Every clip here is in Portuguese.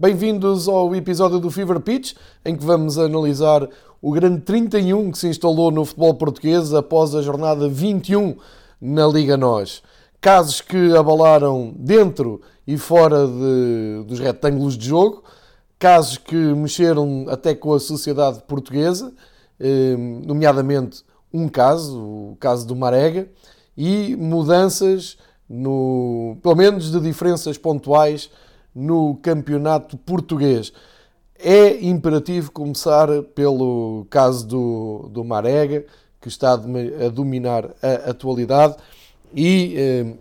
Bem-vindos ao episódio do Fever Pitch, em que vamos analisar o grande 31 que se instalou no futebol português após a jornada 21 na Liga NOS. Casos que abalaram dentro e fora de, dos retângulos de jogo, casos que mexeram até com a sociedade portuguesa, eh, nomeadamente um caso, o caso do Marega, e mudanças, no, pelo menos de diferenças pontuais, no campeonato português. É imperativo começar pelo caso do, do Marega, que está a dominar a atualidade, e eh,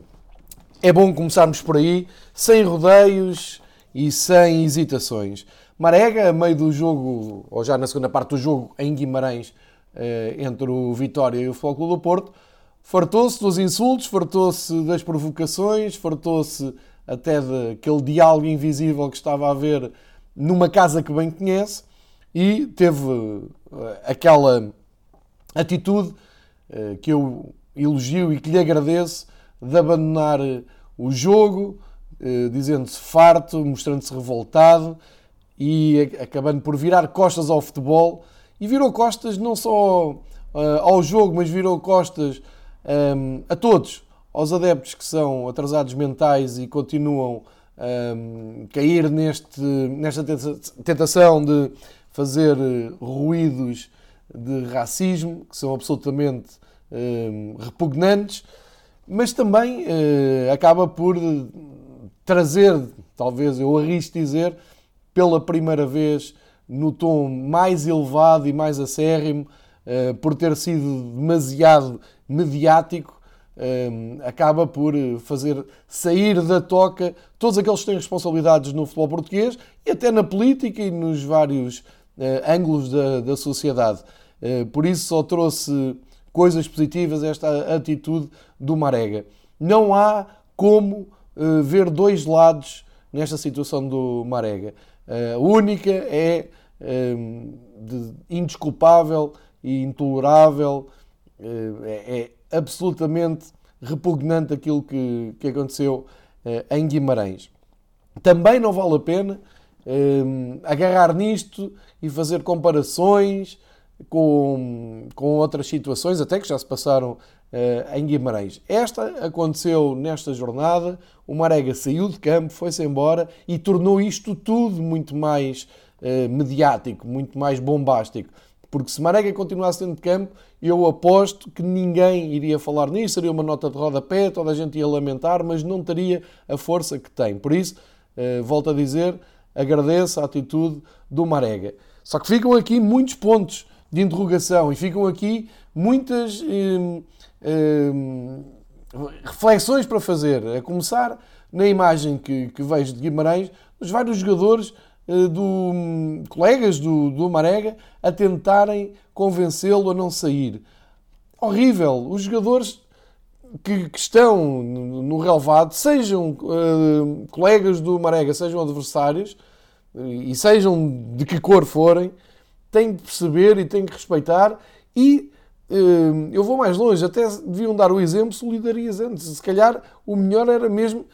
é bom começarmos por aí, sem rodeios e sem hesitações. Marega, a meio do jogo, ou já na segunda parte do jogo, em Guimarães, eh, entre o Vitória e o Futebol do Porto, fartou-se dos insultos, fartou-se das provocações, fartou-se até daquele diálogo invisível que estava a haver numa casa que bem conhece e teve eh, aquela atitude eh, que eu elogio e que lhe agradeço de abandonar eh, o jogo, dizendo-se farto, mostrando-se revoltado e acabando por virar costas ao futebol. E virou costas não só ao jogo, mas virou costas a todos aos adeptos que são atrasados mentais e continuam a um, cair neste, nesta tentação de fazer eh, ruídos de racismo, que são absolutamente um, repugnantes, mas também uh, acaba por trazer, talvez eu arrisco dizer, pela primeira vez no tom mais elevado e mais acérrimo, por ter sido demasiado mediático, acaba por eh, fazer sair da toca todos aqueles que têm responsabilidades no futebol português e até na política e nos vários uh, ângulos da, da sociedade. Uh, por isso só trouxe coisas positivas esta atitude do Marega. Não há como ver dois lados nesta situação do Marega. a única é de indesculpável e intolerável, é, é absolutamente repugnante aquilo que, que aconteceu uh, em Guimarães. Também não vale a pena uh, agarrar nisto e fazer comparações com, com outras situações, até que já se passaram uh, em Guimarães. Esta aconteceu nesta jornada, o Marega saiu de campo, foi-se embora e tornou isto tudo muito mais mediático, muito mais bombástico. Porque se Marega continuasse dentro de campo, eu aposto que ninguém iria falar nisso, seria uma nota de rodapé, toda a gente ia lamentar, mas não teria a força que tem. Por isso, eh, volto a dizer, agradeço a atitude do Marega. Só que ficam aqui muitos pontos de interrogação e ficam aqui muitas hum, hum, reflexões para fazer. A começar na imagem que, que vejo de Guimarães, os vários jogadores do, colegas do, do Marega a tentarem convencê-lo a não sair. Horrível. Os jogadores que, que estão no relevado, sejam uh, colegas do Marega, sejam adversários, e sejam de que cor forem, têm de perceber e têm que respeitar e uh, eu vou mais longe, até deviam dar o exemplo solidarizando. Se calhar o melhor era mesmo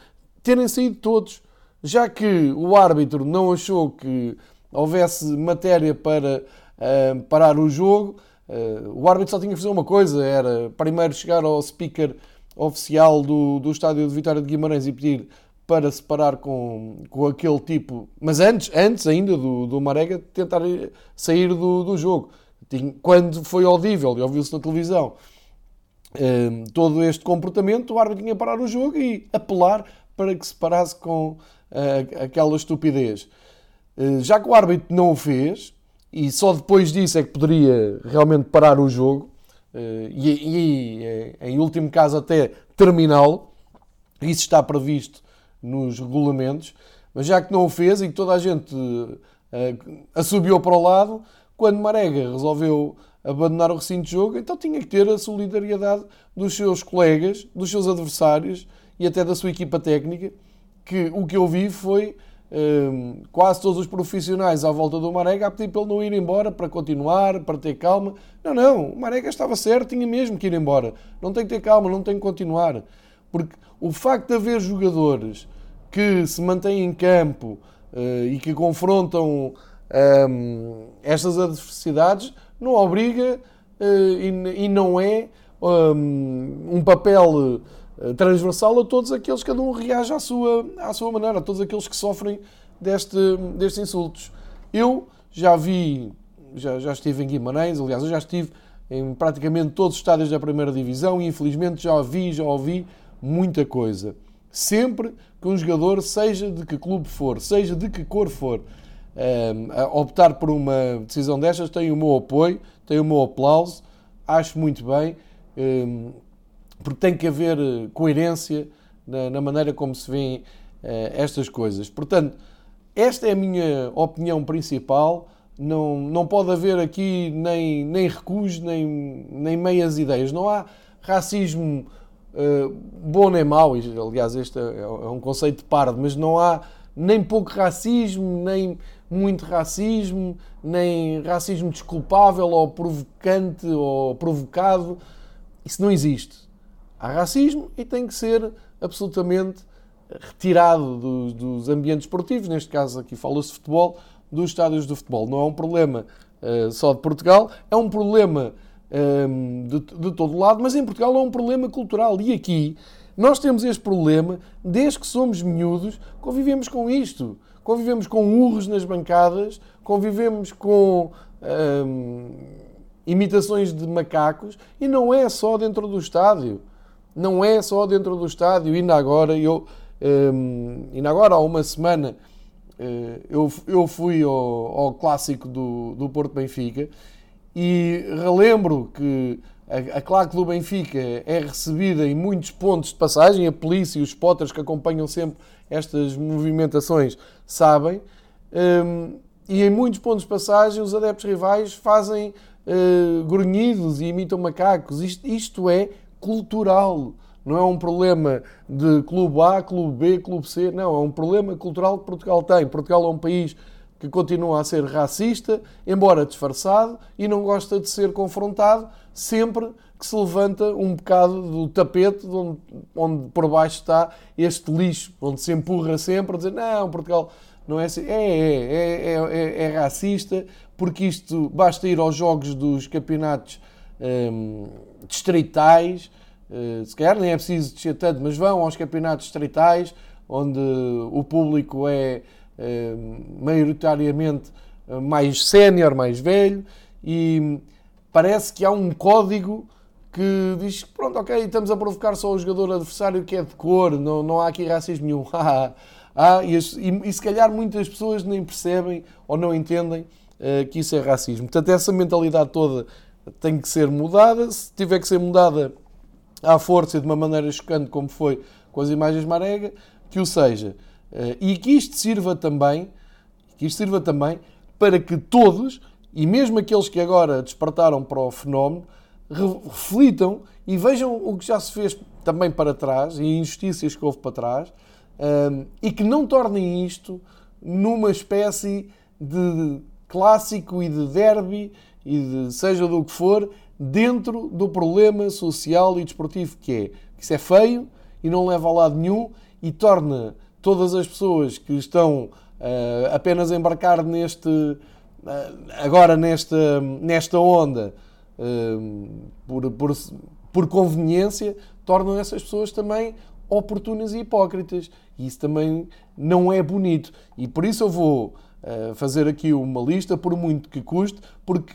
terem saído todos já que o árbitro não achou que houvesse matéria para uh, parar o jogo, uh, o árbitro só tinha que fazer uma coisa: era primeiro chegar ao speaker oficial do, do estádio de Vitória de Guimarães e pedir para se parar com, com aquele tipo. Mas antes, antes ainda do, do Marega, tentar sair do, do jogo. Quando foi audível e ouviu-se na televisão uh, todo este comportamento, o árbitro tinha parar o jogo e apelar para que se parasse com aquela estupidez. Uh, já que o árbitro não o fez, e só depois disso é que poderia realmente parar o jogo, uh, e, e, em último caso até terminá-lo, isso está previsto nos regulamentos, mas já que não o fez e que toda a gente assobiou para o lado, quando Marega resolveu abandonar o recinto de jogo, então tinha que ter a solidariedade dos seus colegas, dos seus adversários e até da sua equipa técnica, que o que eu vi foi um, quase todos os profissionais à volta do Marega a pedir para ele não ir embora, para continuar, para ter calma. Não, não, o Marega estava certo, tinha mesmo que ir embora. Não tem que ter calma, não tem que continuar. Porque o facto de haver jogadores que se mantêm em campo e que confrontam um, estas adversidades, não obriga e, e, não é um, um papel transversal a todos aqueles que cada um reage à sua, à sua maneira, a todos aqueles que sofrem deste, destes insultos. Eu já vi, já, já estive em Guimarães, aliás, eu já estive em praticamente todos os estádios da primeira divisão e infelizmente já vi, já ouvi muita coisa. Sempre que um jogador, seja de que clube for, seja de que cor for, um, optar por uma decisão destas, tem o meu apoio, tem o meu aplauso, acho muito bem, um, porque tem que haver coerência na, na maneira como se vêem uh, estas coisas. Portanto, esta é a minha opinião principal. Não, não pode haver aqui nem, nem recuos, nem, nem meias ideias. Não há racismo uh, bom nem mau. Aliás, este é, é um conceito pardo, mas não há nem pouco racismo, nem muito racismo, nem racismo desculpável ou provocante ou provocado. Isso não existe. Há racismo e tem que ser absolutamente retirado dos, dos ambientes esportivos, neste caso aqui fala-se de futebol, dos estádios do futebol. Não é um problema uh, só de Portugal, é um problema um, ehm, de, de todo lado, mas em Portugal é um problema cultural. E aqui nós temos este problema desde que somos miúdos, convivemos com isto. Convivemos com urros nas bancadas, convivemos com ehm, imitações de macacos e não é só dentro do estádio. Não é só dentro do estádio. Ainda agora, eu, um, ehm, ainda agora há uma semana, uh, eu, eu fui ao, ao clássico do, do Porto Benfica e relembro que a, a claque do Benfica é recebida em muitos pontos de passagem, a polícia e os spotters que acompanham sempre estas movimentações sabem, um, e em muitos pontos de passagem os adeptos rivais fazem uh, grunhidos e imitam macacos. Isto, isto é cultural. Não é um problema de clube A, clube B, clube C. Não, é um problema cultural que Portugal tem. Portugal é um país que continua a ser racista, embora disfarçado, e não gosta de ser confrontado sempre que se levanta um bocado do tapete onde, onde por baixo está este lixo, onde se empurra sempre a dizer não, Portugal não é assim. É, é, é, é, é racista, porque isto basta ir aos jogos dos campeonatos hum, distritais, uh, se calhar nem é preciso descer tanto, mas vão aos campeonatos distritais, onde o público é eh, maioritariamente eh, mais sénior, mais velho, e parece que há um código que diz pronto, ok, estamos a provocar só o jogador adversário que é de cor, não, não há aqui racismo nenhum. ah, e, e, e, se calhar muitas pessoas nem percebem ou não entendem que isso é racismo. Portanto, essa mentalidade toda tem que ser mudada. Se tiver que ser mudada à força e de uma maneira chocante, como foi com as imagens Marega, que o seja. Eh, e que isto sirva também, que isto sirva também para que todos, e mesmo aqueles que agora despertaram para o fenómeno, reflitam e vejam o que já se fez também para trás e injustiças que houve para trás um, eh, e que não tornem isto numa espécie de clássico e de derby e de seja do que for dentro do problema social e desportivo que é. Isso é feio e não leva a lado nenhum e torna todas as pessoas que estão uh, apenas a embarcar neste, uh, agora nesta, nesta onda uh, por, por, por conveniência, tornam essas pessoas também oportunas e hipócritas. E isso também não é bonito. E por isso eu vou fazer aqui uma lista, por muito que custe, porque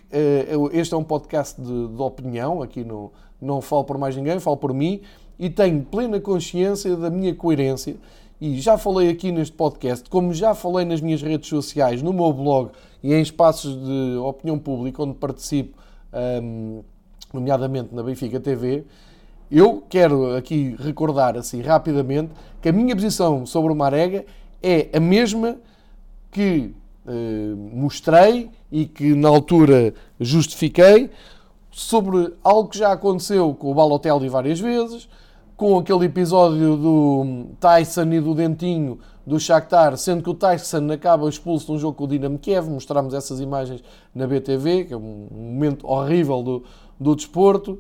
este é um podcast de, de opinião, aqui não, não falo por mais ninguém, falo por mim, e tenho plena consciência da minha coerência e já falei aqui neste podcast, como já falei nas minhas redes sociais, no meu blog e em espaços de opinião pública onde participo, um, nomeadamente na Benfica TV, eu quero aqui recordar assim rapidamente que a minha posição sobre o Marega é a mesma que uh, mostrei e que na altura justifiquei sobre algo que já aconteceu com o Balotelli várias vezes, com aquele episódio do Tyson e do Dentinho do Shakhtar, sendo que o Tyson acaba expulso num jogo com o Dinamo Kiev, mostramos essas imagens na BTV, que é um momento horrível do, do desporto,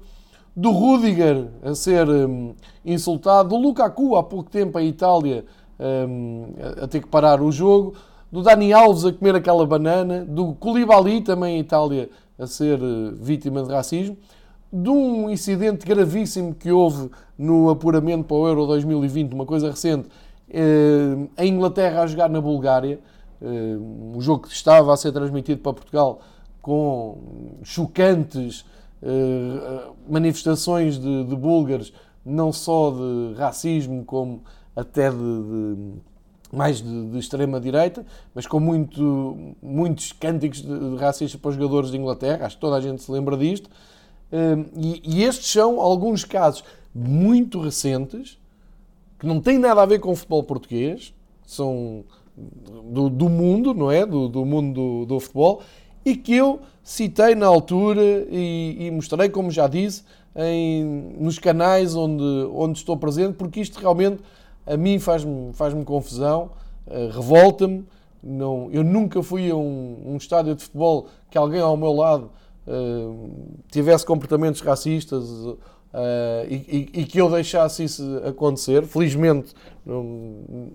do Rudiger a ser um, insultado, do Lukaku há pouco tempo em Itália um, a, a ter que parar o jogo, do Dani Alves a comer aquela banana, do Koulibaly também em Itália a ser eh, vítima de racismo, de um incidente gravíssimo que houve no apuramento para o Euro 2020, uma coisa recente, eh, em Inglaterra a jogar na Bulgária, eh, um jogo que estava a ser transmitido para Portugal com chocantes manifestações de, de búlgaros, não só de racismo, como até de, de mais de, de extrema-direita, mas com muito, muitos cânticos de, de racistas para os jogadores de Inglaterra, acho que toda a gente se lembra disto. Hum, e, e estes são alguns casos muito recentes, que não têm nada a ver com o futebol português, são do, do mundo, não é? Do, do mundo do, do, futebol, e que eu citei na altura e, e mostrei, como já disse, em, nos canais onde, onde estou presente, porque isto realmente a mim faz-me faz confusão, uh, revolta-me. Não, eu nunca fui a um, um, estádio de futebol que alguém ao meu lado uh, tivesse comportamentos racistas uh, e, e, e, que eu deixasse isso acontecer. Felizmente,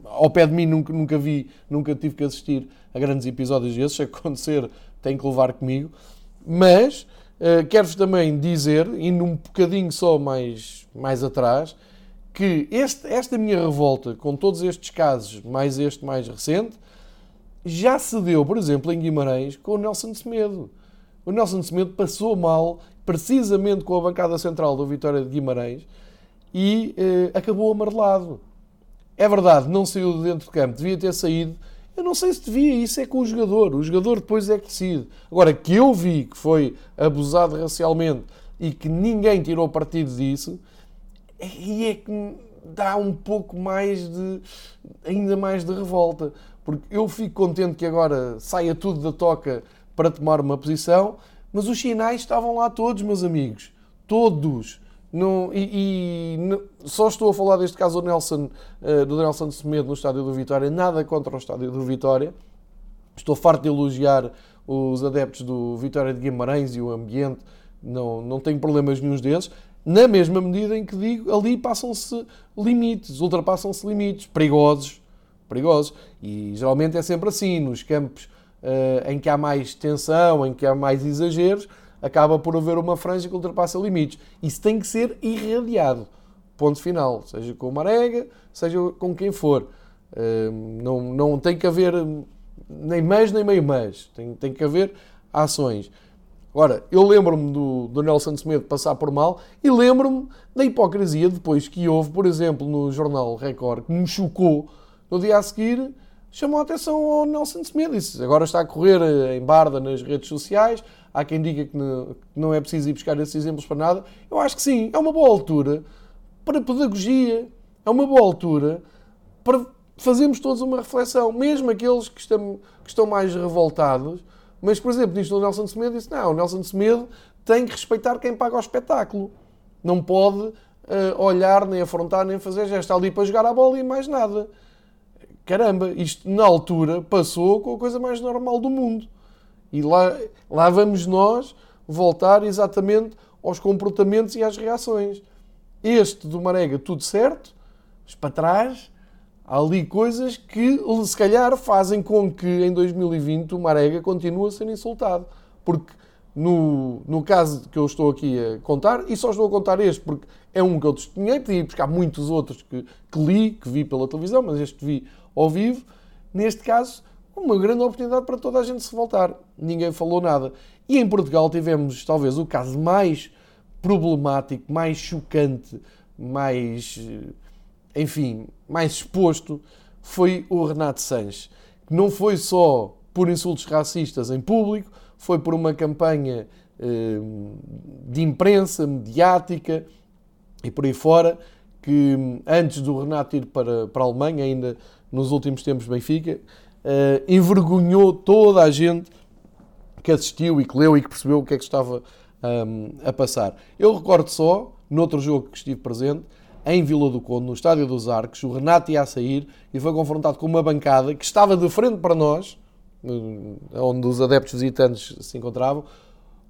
ao pé de mim nunca, nunca vi, nunca tive que assistir a grandes episódios desses. Se acontecer, tem que levar comigo. Mas quero-vos também dizer, indo um bocadinho só mais, mais atrás, que este, esta minha revolta, com todos estes casos, mais este mais recente, já se deu, por exemplo, em Guimarães, com o Nelson Semedo. O Nelson Semedo passou mal, precisamente com a bancada central do Vitória de Guimarães, e eh, acabou amarelado. É verdade, não saiu de dentro do campo, devia ter saído. Eu não sei se devia, isso é com o jogador. O jogador depois é que decide. Agora, que eu vi que foi abusado racialmente e que ninguém tirou partido disso, e é que dá um pouco mais de. ainda mais de revolta. Porque eu fico contente que agora saia tudo da toca para tomar uma posição, mas os sinais estavam lá todos, meus amigos. Todos. No, e, e no, só estou a falar deste caso do Nelson, uh, do Nelson Semedo no estádio do Vitória, nada contra o estádio do Vitória. Estou farto de elogiar os adeptos do Vitória de Guimarães e o ambiente, não, não tenho problemas nenhums deles na mesma medida em que digo, ali passam-se limites, ultrapassam-se limites perigosos, perigosos. E geralmente é sempre assim, nos campos uh, em que há mais tensão, em que há mais exageros, acaba por haver uma franja que ultrapassa limites. Isso tem que ser irradiado. Ponto final. Seja com o Marega, seja com quem for. Uh, não, não tem que haver nem mais nem meio mais. Tem, tem que haver ações. Ora, eu lembro-me do, do Nelson Semedo passar por mal e lembro-me da hipocrisia depois que houve, por exemplo, no jornal Record, que me chocou no dia a seguir, chamou a atenção ao Nelson Semedo. Disse, agora está a correr em barda nas redes sociais, há quem diga que não é preciso ir buscar esses exemplos para nada. Eu acho que sim, é uma boa altura para pedagogia, é uma boa altura para fazermos todos uma reflexão, mesmo aqueles que que estão mais revoltados mas, por exemplo, nisto do Nelson Semedo disse, não, o Nelson Semedo tem que respeitar quem paga o espetáculo. Não pode uh, olhar, nem afrontar, nem fazer gesto. Está ali para jogar a bola e mais nada. Caramba, isto na altura passou com a coisa mais normal do mundo. E lá, lá vamos nós voltar exatamente aos comportamentos e às reações. Este do Marega, tudo certo, mas para trás Há ali coisas que, se calhar, fazem com que em 2020 o Marega continue a ser insultado. Porque no, no caso que eu estou aqui a contar, e só estou a contar este porque é um que eu testemunhei, podia buscar muitos outros que, que li, que vi pela televisão, mas este vi ao vivo. Neste caso, uma grande oportunidade para toda a gente se voltar. Ninguém falou nada. E em Portugal tivemos talvez o caso mais problemático, mais chocante, mais enfim, mais exposto foi o Renato Sanches, que não foi só por insultos racistas em público, foi por uma campanha eh, de imprensa, mediática e por aí fora, que antes do Renato ir para, para a Alemanha, ainda nos últimos tempos Benfica, eh, envergonhou toda a gente que assistiu e que leu e que percebeu o que é que estava a passar. Eu recordo só, noutro jogo que estive presente, em Vila do Conde, no Estádio dos Arcos, o Renato ia a sair e foi confrontado com uma bancada que estava de frente para nós, eh, onde os adeptos visitantes se encontravam,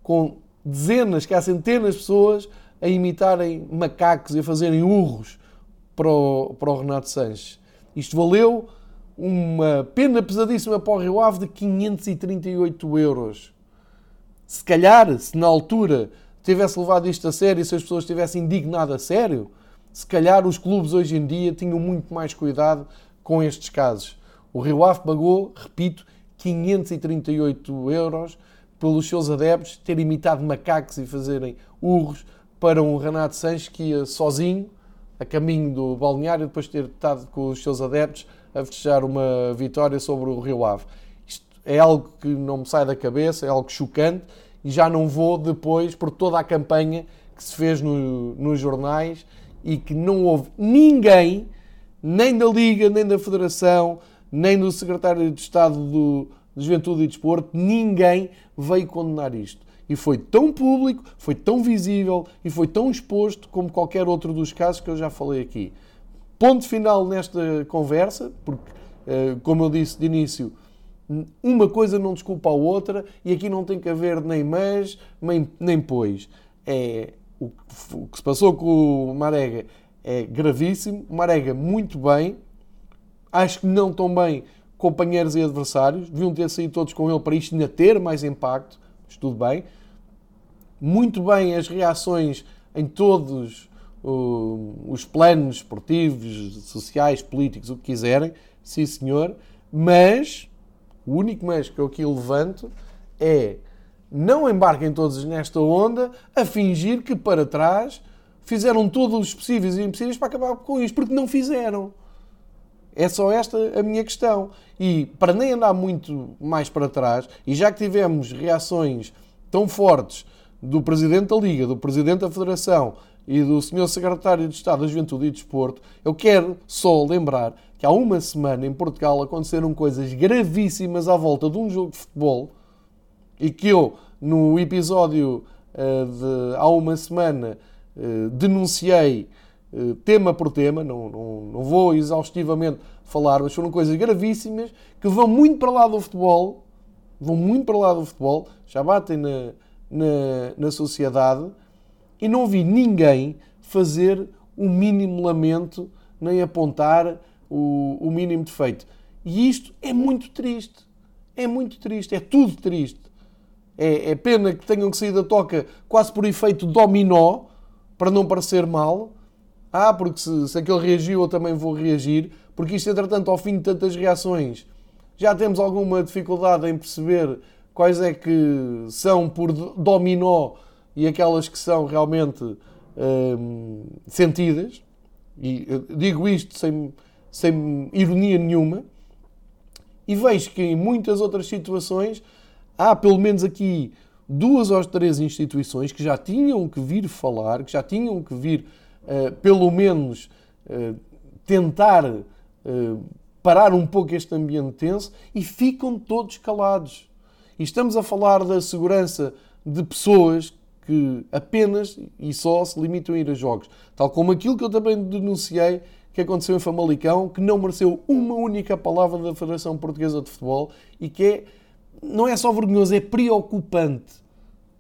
com dezenas, que há centenas de pessoas a imitarem macacos e a fazerem urros para o, para o Renato Sanches. Isto valeu uma pena pesadíssima para o Rio Ave de 538 euros. Se calhar, se na altura tivesse levado isto a sério se as pessoas tivessem indignado a sério, se calhar os clubes hoje em dia tinham muito mais cuidado com estes casos. O Rio Ave pagou, repito, 538 euros pelos seus adeptos terem imitado macacos e fazerem urros para um Renato Sanches que ia sozinho a caminho do balneário depois de ter estado com os seus adeptos a festejar uma vitória sobre o Rio Ave. Isto é algo que não me sai da cabeça, é algo chocante e já não vou depois por toda a campanha que se fez no, nos jornais e que não houve ninguém, nem da Liga, nem da Federação, nem do Secretário de Estado do, de Juventude e Desporto, ninguém veio condenar isto. E foi tão público, foi tão visível e foi tão exposto como qualquer outro dos casos que eu já falei aqui. Ponto final nesta conversa, porque, eh, como eu disse de início, uma coisa não desculpa a outra e aqui não tem que haver nem mas, nem, nem pois. É, o, o que se passou com o Marega é gravíssimo. O Marega, muito bem. Acho que não tão bem companheiros e adversários. Deviam ter saído todos com ele para isto ainda ter mais impacto. Mas tudo bem. Muito bem as reações em todos os planos esportivos, sociais, políticos, o que quiserem. Sim, senhor. Mas, o único mas que eu aqui levanto é não embarquem todos nesta onda a fingir que para trás fizeram todos os possíveis e impossíveis para acabar com isto, porque não fizeram. É só esta a minha questão. E para nem andar muito mais para trás, e já que tivemos reações tão fortes do Presidente da Liga, do Presidente da Federação e do Sr. Secretário de Estado da Juventude e Desporto, eu quero só lembrar que há uma semana em Portugal aconteceram coisas gravíssimas à volta de um jogo de futebol e que eu, no episódio uh, de há uma semana, uh, denunciei uh, tema por tema, não, não, não vou exaustivamente falar, mas foram coisas gravíssimas que vão muito para lá do futebol, vão muito para lá do futebol, já batem na, na, na sociedade e não vi ninguém fazer o mínimo lamento nem apontar o, o mínimo defeito. E isto é muito triste. É muito triste. É tudo triste. É, é, pena que tenham que sair da toca quase por efeito dominó, para não parecer mal. Ah, porque se, se aquele reagiu, eu também vou reagir. Porque isto, entretanto, ao fim de tantas reações, já temos alguma dificuldade em perceber quais é que são por dominó e aquelas que são realmente hum, sentidas. E digo isto sem, sem ironia nenhuma. E vejo que em muitas outras situações há pelo menos aqui duas ou três instituições que já tinham que vir falar, que já tinham que vir, uh, pelo menos, uh, tentar uh, parar um pouco este ambiente tenso e ficam todos calados. E estamos a falar da segurança de pessoas que apenas e só se limitam a ir a jogos. Tal como aquilo que eu também denunciei que aconteceu em Famalicão, que não mereceu uma única palavra da Federação Portuguesa de Futebol e que é não é só vergonhoso, é preocupante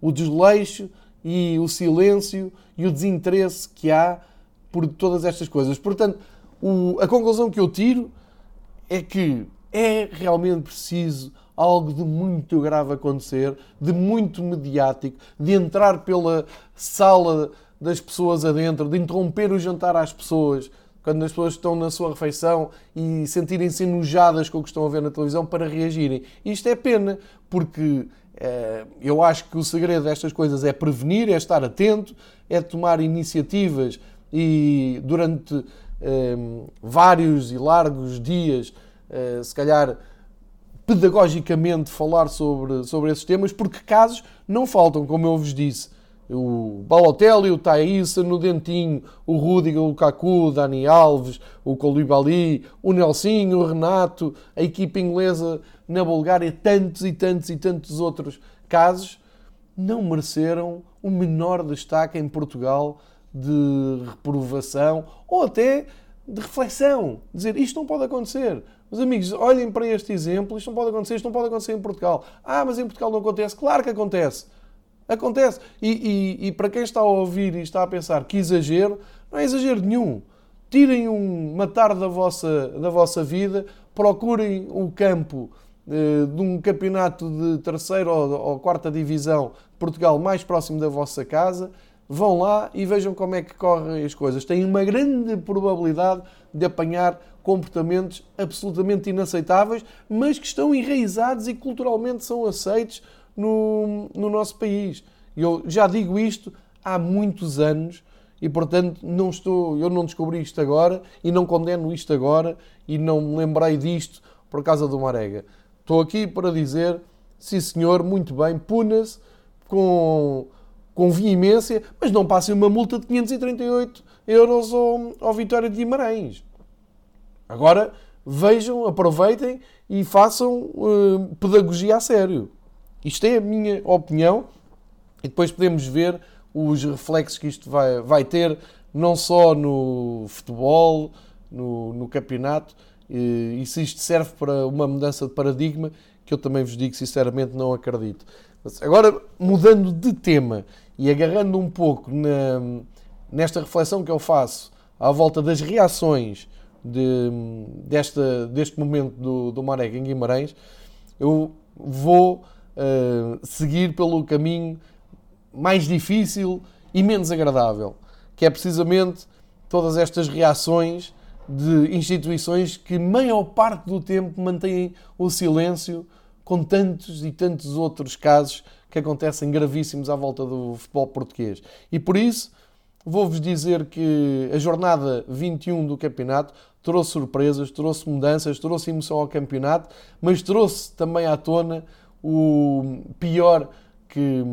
o desleixo e o silêncio e o desinteresse que há por todas estas coisas. Portanto, o, a conclusão que eu tiro é que é realmente preciso algo de muito grave acontecer, de muito mediático, de entrar pela sala das pessoas adentro, de interromper o jantar às pessoas, quando as pessoas estão na sua refeição e sentirem-se enojadas com o que estão a ver na televisão para reagirem. Isto é pena, porque eh, eu acho que o segredo destas coisas é prevenir, é estar atento, é tomar iniciativas e durante eh, vários e largos dias, eh, se calhar pedagogicamente falar sobre, sobre esses temas, porque casos não faltam, como eu vos disse o Balotelli, o Thaísa, no Dentinho, o Rudiger, o Kaku, o Dani Alves, o Colibali, o Nelsinho, o Renato, a equipa inglesa na Bulgária, tantos e tantos e tantos outros casos, não mereceram o menor destaque em Portugal de reprovação ou até de reflexão. Dizer isto não pode acontecer. Meus amigos, olhem para este exemplo, isto não pode acontecer, isto não pode acontecer em Portugal. Ah, mas em Portugal não acontece. Claro que acontece. Acontece. E, e, e, para quem está a ouvir e está a pensar que exagero, não é exagero nenhum. Tirem uma tarde da vossa, da vossa vida procurem o campo uh, de um campeonato de terceira ou, ou quarta divisão Portugal mais próximo da vossa casa, vão lá e vejam como é que correm as coisas. Têm uma grande probabilidade de apanhar comportamentos absolutamente inaceitáveis, mas que estão enraizados e culturalmente são aceitos no, no nosso país. Eu já digo isto há muitos anos e, portanto, não estou, eu não descobri isto agora e não condeno isto agora e não me lembrei disto por causa do Marega. Estou aqui para dizer, sim senhor, muito bem, puna-se com, com veemência, mas não passem uma multa de 538 euros ao, ao Vitória de Guimarães. Agora, vejam, aproveitem e façam uh, pedagogia a sério. Isto é a minha opinião e depois podemos ver os reflexos que isto vai, vai ter, não só no futebol, no, no campeonato, e, e se isto serve para uma mudança de paradigma, que eu também vos digo sinceramente não acredito. Agora, mudando de tema e agarrando um pouco na, nesta reflexão que eu faço à volta das reações de, desta, deste momento do, do Marega em Guimarães, eu vou uh, seguir pelo caminho mais difícil e menos agradável, que é precisamente todas estas reações de instituições que, maior parte do tempo, mantêm o silêncio com tantos e tantos outros casos que acontecem gravíssimos à volta do futebol português. E por isso, vou-vos dizer que a jornada 21 do campeonato trouxe surpresas, trouxe mudanças, trouxe emoção ao campeonato, mas trouxe também à tona o pior que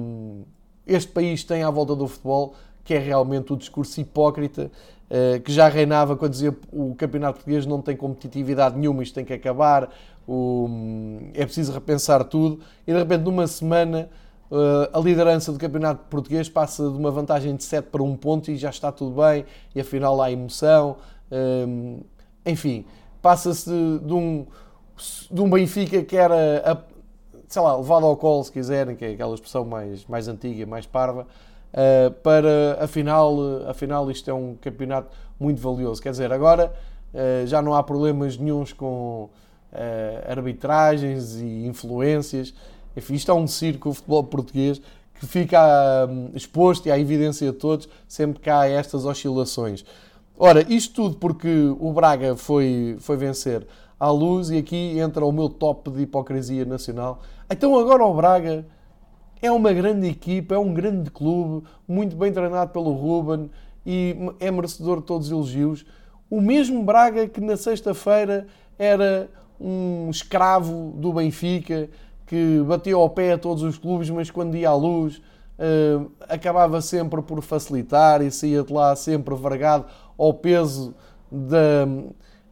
este país tem à volta do futebol, que é realmente o discurso hipócrita eh, que já reinava quando dizia o campeonato português não tem competitividade nenhuma, isto tem que acabar, é preciso repensar tudo, e de repente numa semana eh, a liderança do campeonato português passa de uma vantagem de 7 para 1 ponto e já está tudo bem, e afinal há emoção, eh, enfim, passa-se de, um, de um Benfica que era sei lá, levado ao colo, se quiserem, que é aquela expressão mais, mais antiga, mais parva, uh, para afinal, afinal isto é um campeonato muito valioso. Quer dizer, agora uh, já não há problemas nenhums com uh, arbitragens e influências. Enfim, isto é um circo, o futebol português, que fica um, exposto e à evidência de todos sempre que há estas oscilações. Ora, isto tudo porque o Braga foi, foi vencer à luz e aqui entra o meu top de hipocrisia nacional. Então agora o Braga é uma grande equipa, é um grande clube, muito bem treinado pelo Ruben e é merecedor de todos os elogios. O mesmo Braga que na sexta-feira era um escravo do Benfica, que bateu ao pé a todos os clubes, mas quando ia à luz uh, acabava sempre por facilitar e saía de lá sempre vergado ao peso da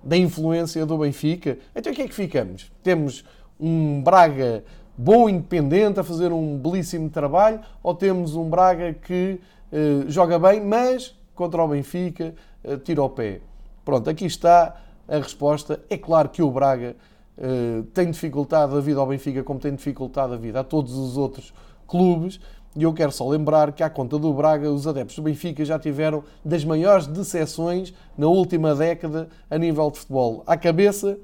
da influência do Benfica. Então o que é que ficamos? Temos um Braga bom, independente, a fazer um belíssimo trabalho, ou temos um Braga que uh, joga bem, mas contra o Benfica uh, tira o pé? Pronto, aqui está a resposta. É claro que o Braga uh, tem dificultade a vida ao Benfica, como tem dificultade a vida a todos os outros clubes, e eu quero só lembrar que, à conta do Braga, os adeptos do Benfica já tiveram das maiores decepções na última década a nível de futebol. À cabeça,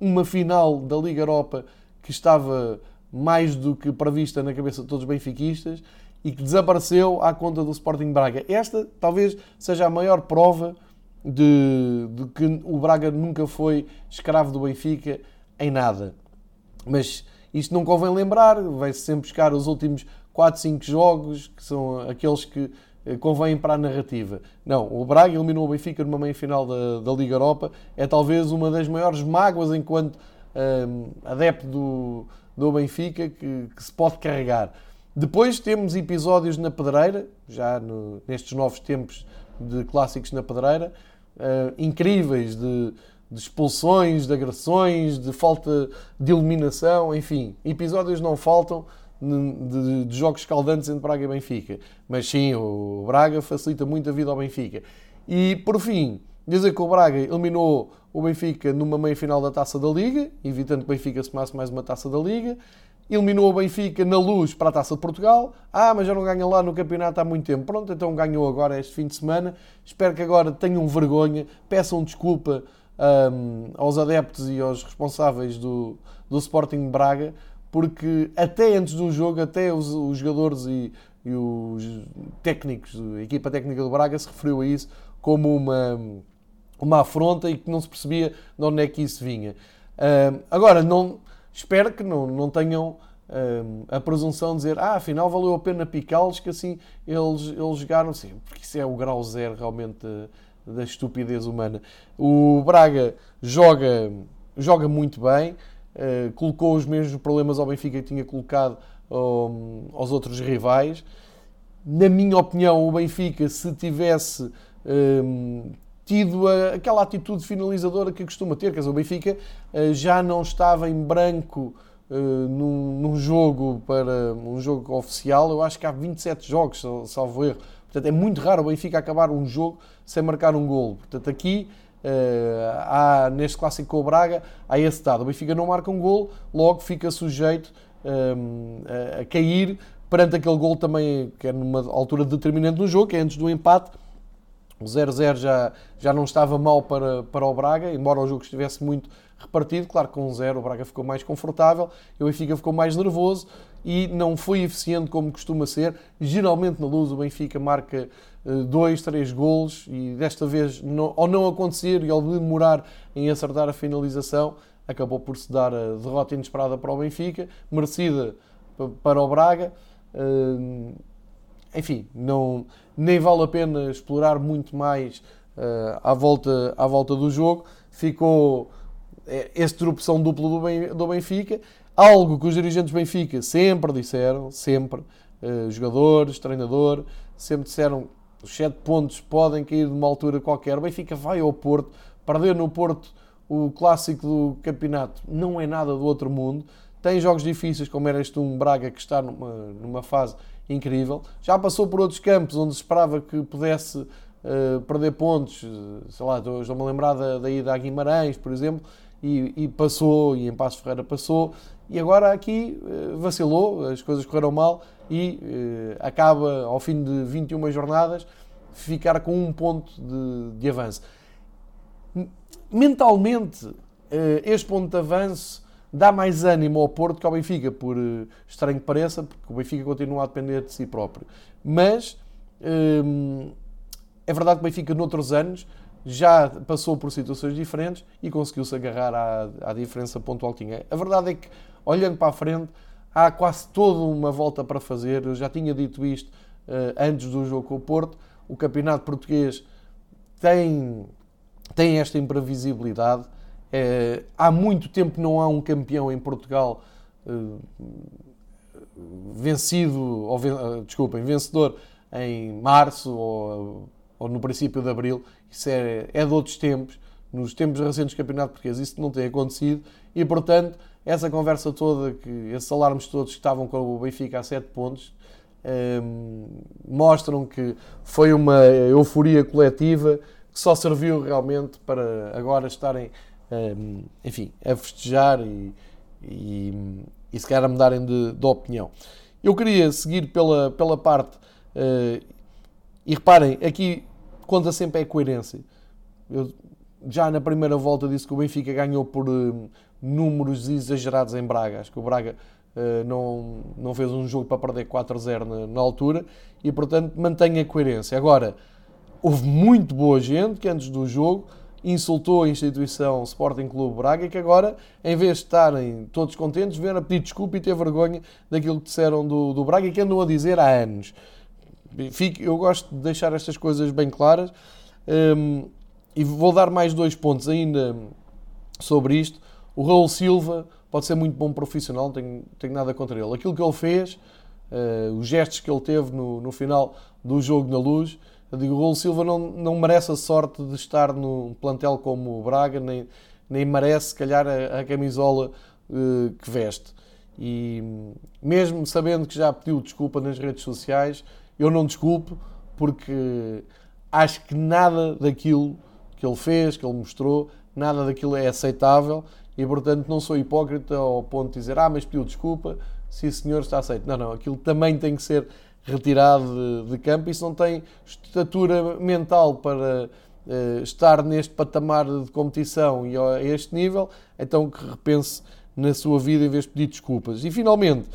uma final da Liga Europa que estava mais do que prevista na cabeça de todos os benfiquistas e que desapareceu à conta do Sporting Braga. Esta talvez seja a maior prova de, de que o Braga nunca foi escravo do Benfica em nada. Mas isto não convém lembrar, vai-se sempre buscar os últimos 4, 5 jogos, que são aqueles que eh, convêm para a narrativa. Não, o Braga eliminou o Benfica numa meia-final da, da, Liga Europa. É talvez uma das maiores mágoas enquanto um, adepto do, do Benfica que, que, se pode carregar. Depois temos episódios na Pedreira, já no, nestes novos tempos de clássicos na Pedreira, uh, incríveis de, de expulsões, de agressões, de falta de iluminação, enfim, episódios não faltam de, de, jogos escaldantes entre Braga e Benfica. Mas sim, o Braga facilita muito a vida ao Benfica. E por fim, dizer que o Braga eliminou o Benfica numa meia-final da Taça da Liga, evitando que o Benfica se tomasse mais uma Taça da Liga. Eliminou o Benfica na luz para a Taça de Portugal. Ah, mas já não ganha lá no campeonato há muito tempo. Pronto, então ganhou agora este fim de semana. Espero que agora tenham vergonha, peçam desculpa um, aos adeptos e aos responsáveis do, do Sporting Braga, porque até antes do jogo, até os, os jogadores e, e, os técnicos, a equipa técnica do Braga se referiu a isso como uma, uma afronta e que não se percebia de onde é que isso vinha. Uh, agora, não, espero que não, não tenham uh, a presunção de dizer ah, afinal valeu a pena picá-los, que assim eles, eles jogaram, sim, porque isso é o grau zero realmente da, estupidez humana. O Braga joga, joga muito bem, uh, colocou os mesmos problemas ao Benfica que tinha colocado um, aos outros rivais. Na minha opinião, o Benfica, se tivesse um, tido a, aquela atitude finalizadora que costuma ter, quer dizer, o Benfica uh, já não estava em branco uh, num, num, jogo para um jogo oficial, eu acho que há 27 jogos, salvo erro. Portanto, é muito raro o Benfica acabar um jogo sem marcar um golo. Portanto, aqui Uh, há, neste clássico com o Braga, há esse dado. O Benfica não marca um gol, logo fica sujeito um, a, a, cair perante aquele gol também, que é numa altura determinante no jogo, que é antes do empate. O 0-0 já, já não estava mal para, para o Braga, embora o jogo estivesse muito repartido. Claro que com um 0 o Braga ficou mais confortável, o Benfica ficou mais nervoso e não foi eficiente como costuma ser. Geralmente na luz o Benfica marca uh, dois, três golos e desta vez, não, ao não acontecer e ao demorar em acertar a finalização, acabou por se dar a derrota inesperada para o Benfica, merecida para o Braga. Enfim, não, nem vale a pena explorar muito mais uh, à, volta, à volta do jogo. Ficou eh, este tropeção duplo do Benfica, algo que os dirigentes do Benfica sempre disseram, sempre, uh, jogadores, treinador, sempre disseram os 7 pontos podem cair de uma altura qualquer. O Benfica vai ao Porto, perder no Porto o clássico do campeonato não é nada do outro mundo. Tem jogos difíceis, como era este um Braga, que está numa, numa fase incrível. Já passou por outros campos onde se esperava que pudesse uh, perder pontos. Sei lá, estou-me a lembrar da, da ida a Guimarães, por exemplo, e, e, passou, e em Passos Ferreira passou. E agora aqui uh, vacilou, as coisas correram mal e uh, acaba, ao fim de 21 jornadas, ficar com um ponto de, de avanço mentalmente, eh, este ponto de avanço dá mais ânimo ao Porto que ao Benfica, por eh, estranho que pareça, porque o Benfica continua a depender de si próprio. Mas eh, é verdade que o Benfica, noutros anos, já passou por situações diferentes e conseguiu-se agarrar à, à diferença pontual que tinha. A verdade é que, olhando para a frente, há quase toda uma volta para fazer. Eu já tinha dito isto antes do jogo com o Porto. O campeonato português tem tem esta imprevisibilidade. É, há muito tempo não há um campeão em Portugal uh, vencido, ou, uh, desculpem, vencedor em março ou, ou, no princípio de abril. Isso é, é de outros tempos. Nos tempos recentes do Campeonato Português isso não tem acontecido e, portanto, essa conversa toda, que esses alarmes todos que estavam com o Benfica a 7 pontos, um, mostram que foi uma euforia coletiva que só serviu realmente para agora estarem, enfim, a festejar e, e, e se calhar a mudarem de, de opinião. Eu queria seguir pela, pela parte, uh, e reparem, aqui conta sempre a coerência. Eu, já na primeira volta disse que o Benfica ganhou por uh, números exagerados em Braga. Acho que o Braga uh, não, não fez um jogo para perder 4-0 na, na, altura e, portanto, mantém a coerência. Agora, houve muito boa gente que antes do jogo insultou a instituição Sporting Clube Braga e que agora, em vez de estarem todos contentes, vieram a pedir desculpa e ter vergonha daquilo que disseram do, do Braga e que andam a dizer há anos. Fico, eu gosto de deixar estas coisas bem claras um, e vou dar mais dois pontos ainda sobre isto. O Raul Silva pode ser muito bom profissional, não tenho, tenho nada contra ele. Aquilo que ele fez, uh, os gestos que ele teve no, no final do jogo na luz, eu digo, o Raul Silva não, não merece a sorte de estar num plantel como o Braga, nem, nem merece, se calhar, a, a camisola uh, que veste. E mesmo sabendo que já pediu desculpa nas redes sociais, eu não desculpo, porque acho que nada daquilo que ele fez, que ele mostrou, nada daquilo é aceitável e, portanto, não sou hipócrita ao ponto de dizer, ah, mas pediu desculpa, se o senhor está aceito. Não, não, aquilo também tem que ser retirado de, de campo. Isso não tem estatura mental para uh, estar neste patamar de competição e a este nível, então que repense na sua vida em vez de pedir desculpas. E finalmente,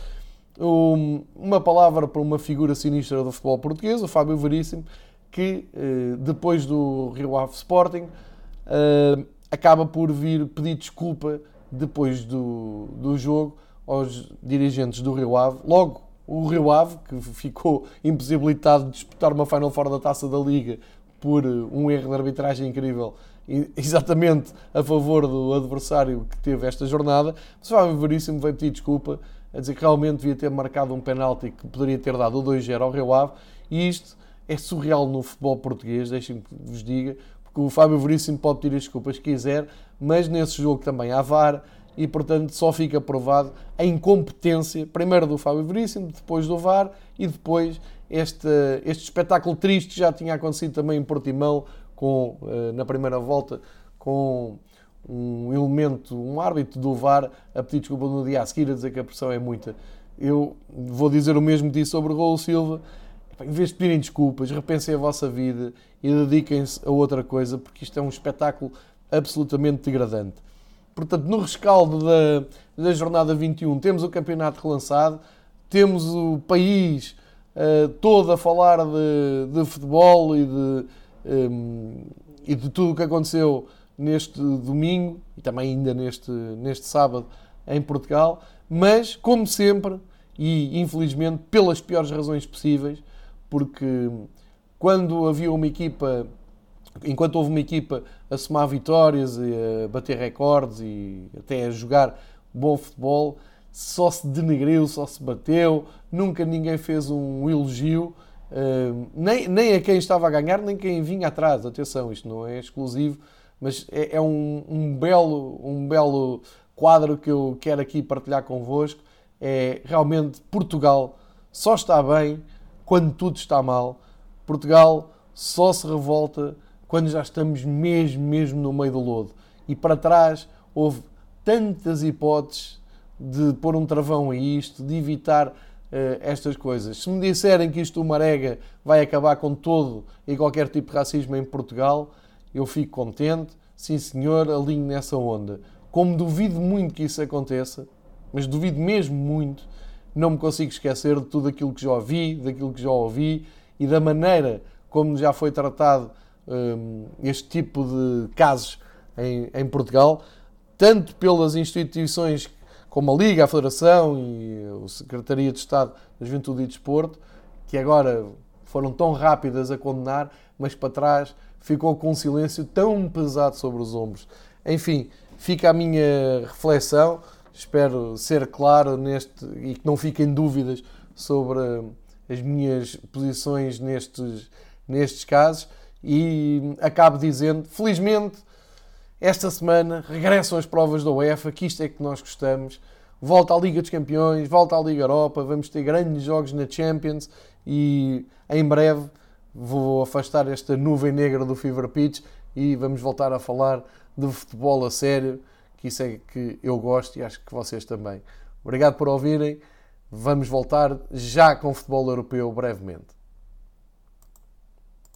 um, uma palavra para uma figura sinistra do futebol português, o Fábio Veríssimo, que uh, depois do Rio Ave Sporting uh, acaba por vir pedir desculpa depois do, do jogo aos dirigentes do Rio Ave. Logo, o Rio Ave, que ficou impossibilitado de disputar uma Final Four da Taça da Liga por um erro de arbitragem incrível, exatamente a favor do adversário que teve esta jornada. Mas o Fábio Veríssimo veio pedir desculpa, a dizer que realmente devia ter marcado um penalti que poderia ter dado o 2-0 ao Rio Ave. E isto é surreal no futebol português, deixem-me que vos diga, porque o Fábio Veríssimo pode pedir as desculpas que quiser, mas nesse jogo também há VAR e, portanto, só fica provado a incompetência, primeiro do Fábio Veríssimo, depois do VAR e depois este, este espetáculo triste já tinha acontecido também em Portimão, com, eh, na primeira volta, com um elemento, um árbitro do VAR a pedir desculpa no dia a seguir, a dizer que a pressão é muita. Eu vou dizer o mesmo que disse sobre o Raul Silva. Em vez de pedirem desculpas, repensem a vossa vida e dediquem-se a outra coisa, porque isto é um espetáculo absolutamente degradante. Portanto, no rescaldo da, da jornada 21, temos o campeonato relançado, temos o país uh, todo a falar de, de futebol e de, um, ehm, e de tudo o que aconteceu neste domingo e também ainda neste, neste sábado em Portugal, mas, como sempre, e infelizmente pelas piores razões possíveis, porque quando havia uma equipa, enquanto houve uma equipa a somar vitórias e a bater recordes e até a jogar bom futebol, só se denegriu, só se bateu, nunca ninguém fez um elogio, uh, nem, nem a quem estava a ganhar, nem quem vinha atrás. Atenção, isto não é exclusivo, mas é, é um, um, belo, um belo quadro que eu quero aqui partilhar convosco. É realmente Portugal só está bem quando tudo está mal. Portugal só se revolta quando já estamos mesmo, mesmo no meio do lodo. E para trás houve tantas hipóteses de pôr um travão a isto, de evitar uh, estas coisas. Se me disserem que isto, o Marega, vai acabar com todo e qualquer tipo de racismo em Portugal, eu fico contente. Sim, senhor, alinho nessa onda. Como duvido muito que isso aconteça, mas duvido mesmo muito, não me consigo esquecer de tudo aquilo que já ouvi, daquilo que já ouvi e da maneira como já foi tratado um, este tipo de casos em, em, Portugal, tanto pelas instituições como a Liga, a Federação e a Secretaria de Estado da Juventude e Desporto, que agora foram tão rápidas a condenar, mas para trás ficou com um silêncio tão pesado sobre os ombros. Enfim, fica a minha reflexão. Espero ser claro neste e que não fiquem dúvidas sobre as minhas posições nestes, nestes casos e acabo dizendo, felizmente, esta semana regressam as provas da UEFA, que isto é que nós gostamos. Volta à Liga dos Campeões, volta à Liga Europa, vamos ter grandes jogos na Champions e em breve vou afastar esta nuvem negra do Fever Pitch e vamos voltar a falar de futebol a sério, que isso é que eu gosto e acho que vocês também. Obrigado por ouvirem. Vamos voltar já com futebol europeu brevemente.